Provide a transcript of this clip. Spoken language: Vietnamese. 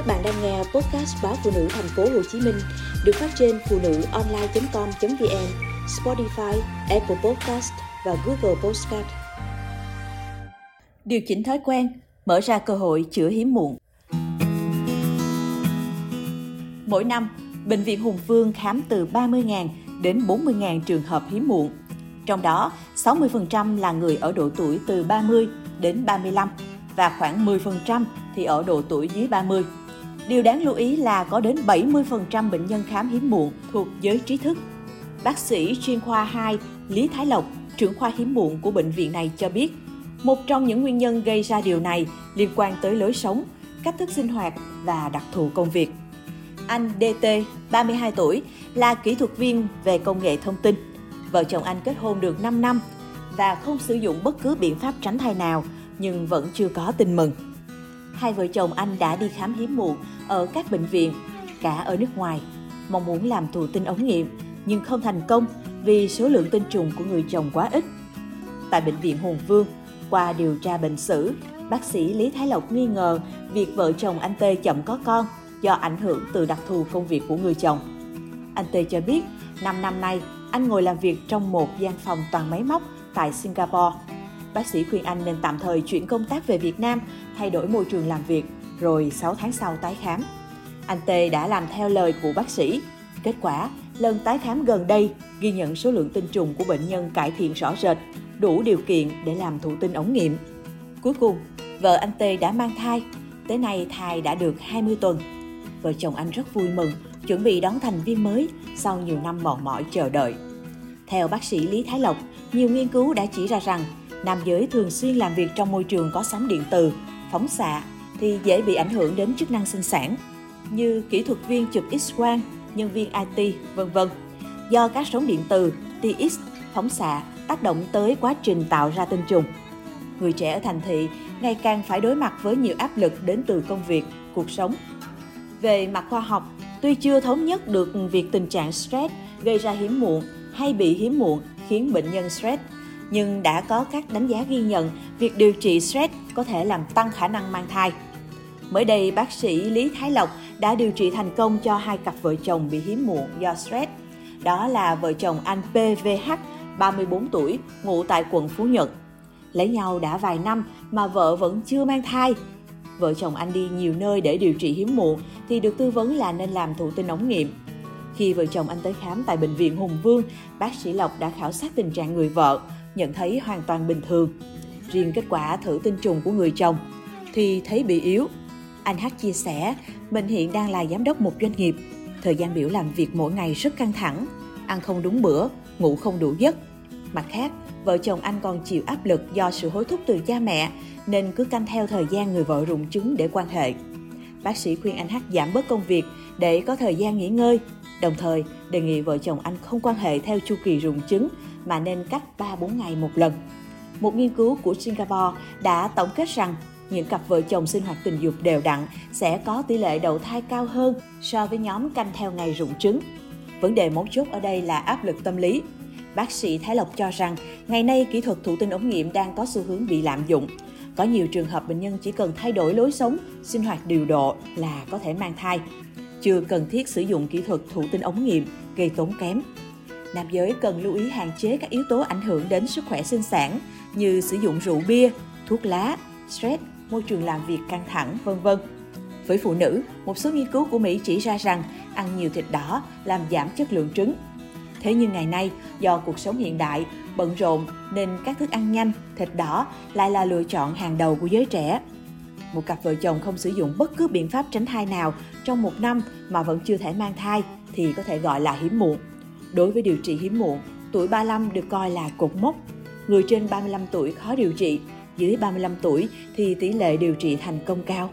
Các bạn đang nghe podcast báo phụ nữ thành phố Hồ Chí Minh được phát trên phụ nữ online.com.vn, Spotify, Apple Podcast và Google Podcast. Điều chỉnh thói quen, mở ra cơ hội chữa hiếm muộn. Mỗi năm, Bệnh viện Hùng Vương khám từ 30.000 đến 40.000 trường hợp hiếm muộn. Trong đó, 60% là người ở độ tuổi từ 30 đến 35 và khoảng 10% thì ở độ tuổi dưới 30. Điều đáng lưu ý là có đến 70% bệnh nhân khám hiếm muộn thuộc giới trí thức. Bác sĩ chuyên khoa 2 Lý Thái Lộc, trưởng khoa hiếm muộn của bệnh viện này cho biết, một trong những nguyên nhân gây ra điều này liên quan tới lối sống, cách thức sinh hoạt và đặc thù công việc. Anh DT, 32 tuổi, là kỹ thuật viên về công nghệ thông tin. Vợ chồng anh kết hôn được 5 năm và không sử dụng bất cứ biện pháp tránh thai nào, nhưng vẫn chưa có tin mừng. Hai vợ chồng anh đã đi khám hiếm muộn ở các bệnh viện, cả ở nước ngoài, mong muốn làm thụ tinh ống nghiệm, nhưng không thành công vì số lượng tinh trùng của người chồng quá ít. Tại bệnh viện Hùng Vương, qua điều tra bệnh sử, bác sĩ Lý Thái Lộc nghi ngờ việc vợ chồng anh Tê chậm có con do ảnh hưởng từ đặc thù công việc của người chồng. Anh Tê cho biết, 5 năm nay, anh ngồi làm việc trong một gian phòng toàn máy móc tại Singapore. Bác sĩ khuyên anh nên tạm thời chuyển công tác về Việt Nam, thay đổi môi trường làm việc, rồi 6 tháng sau tái khám. Anh Tê đã làm theo lời của bác sĩ. Kết quả, lần tái khám gần đây ghi nhận số lượng tinh trùng của bệnh nhân cải thiện rõ rệt, đủ điều kiện để làm thụ tinh ống nghiệm. Cuối cùng, vợ anh Tê đã mang thai. Tới nay thai đã được 20 tuần. Vợ chồng anh rất vui mừng, chuẩn bị đón thành viên mới sau nhiều năm mòn mỏi chờ đợi. Theo bác sĩ Lý Thái Lộc, nhiều nghiên cứu đã chỉ ra rằng nam giới thường xuyên làm việc trong môi trường có sóng điện từ, phóng xạ thì dễ bị ảnh hưởng đến chức năng sinh sản như kỹ thuật viên chụp X-quang, nhân viên IT, vân vân. Do các sóng điện từ, tia X, phóng xạ tác động tới quá trình tạo ra tinh trùng. Người trẻ ở thành thị ngày càng phải đối mặt với nhiều áp lực đến từ công việc, cuộc sống. Về mặt khoa học, tuy chưa thống nhất được việc tình trạng stress gây ra hiếm muộn hay bị hiếm muộn khiến bệnh nhân stress, nhưng đã có các đánh giá ghi nhận việc điều trị stress có thể làm tăng khả năng mang thai. Mới đây, bác sĩ Lý Thái Lộc đã điều trị thành công cho hai cặp vợ chồng bị hiếm muộn do stress. Đó là vợ chồng anh PVH, 34 tuổi, ngụ tại quận Phú Nhuận. Lấy nhau đã vài năm mà vợ vẫn chưa mang thai. Vợ chồng anh đi nhiều nơi để điều trị hiếm muộn thì được tư vấn là nên làm thụ tinh ống nghiệm. Khi vợ chồng anh tới khám tại bệnh viện Hùng Vương, bác sĩ Lộc đã khảo sát tình trạng người vợ, nhận thấy hoàn toàn bình thường. Riêng kết quả thử tinh trùng của người chồng thì thấy bị yếu, anh H chia sẻ, mình hiện đang là giám đốc một doanh nghiệp. Thời gian biểu làm việc mỗi ngày rất căng thẳng, ăn không đúng bữa, ngủ không đủ giấc. Mặt khác, vợ chồng anh còn chịu áp lực do sự hối thúc từ cha mẹ, nên cứ canh theo thời gian người vợ rụng trứng để quan hệ. Bác sĩ khuyên anh H giảm bớt công việc để có thời gian nghỉ ngơi, đồng thời đề nghị vợ chồng anh không quan hệ theo chu kỳ rụng trứng mà nên cách 3-4 ngày một lần. Một nghiên cứu của Singapore đã tổng kết rằng những cặp vợ chồng sinh hoạt tình dục đều đặn sẽ có tỷ lệ đậu thai cao hơn so với nhóm canh theo ngày rụng trứng. Vấn đề mấu chốt ở đây là áp lực tâm lý. Bác sĩ Thái Lộc cho rằng, ngày nay kỹ thuật thụ tinh ống nghiệm đang có xu hướng bị lạm dụng. Có nhiều trường hợp bệnh nhân chỉ cần thay đổi lối sống, sinh hoạt điều độ là có thể mang thai. Chưa cần thiết sử dụng kỹ thuật thụ tinh ống nghiệm gây tốn kém. Nam giới cần lưu ý hạn chế các yếu tố ảnh hưởng đến sức khỏe sinh sản như sử dụng rượu bia, thuốc lá, stress, môi trường làm việc căng thẳng, vân vân. Với phụ nữ, một số nghiên cứu của Mỹ chỉ ra rằng ăn nhiều thịt đỏ làm giảm chất lượng trứng. Thế nhưng ngày nay, do cuộc sống hiện đại, bận rộn nên các thức ăn nhanh, thịt đỏ lại là lựa chọn hàng đầu của giới trẻ. Một cặp vợ chồng không sử dụng bất cứ biện pháp tránh thai nào trong một năm mà vẫn chưa thể mang thai thì có thể gọi là hiếm muộn. Đối với điều trị hiếm muộn, tuổi 35 được coi là cột mốc. Người trên 35 tuổi khó điều trị, dưới 35 tuổi thì tỷ lệ điều trị thành công cao.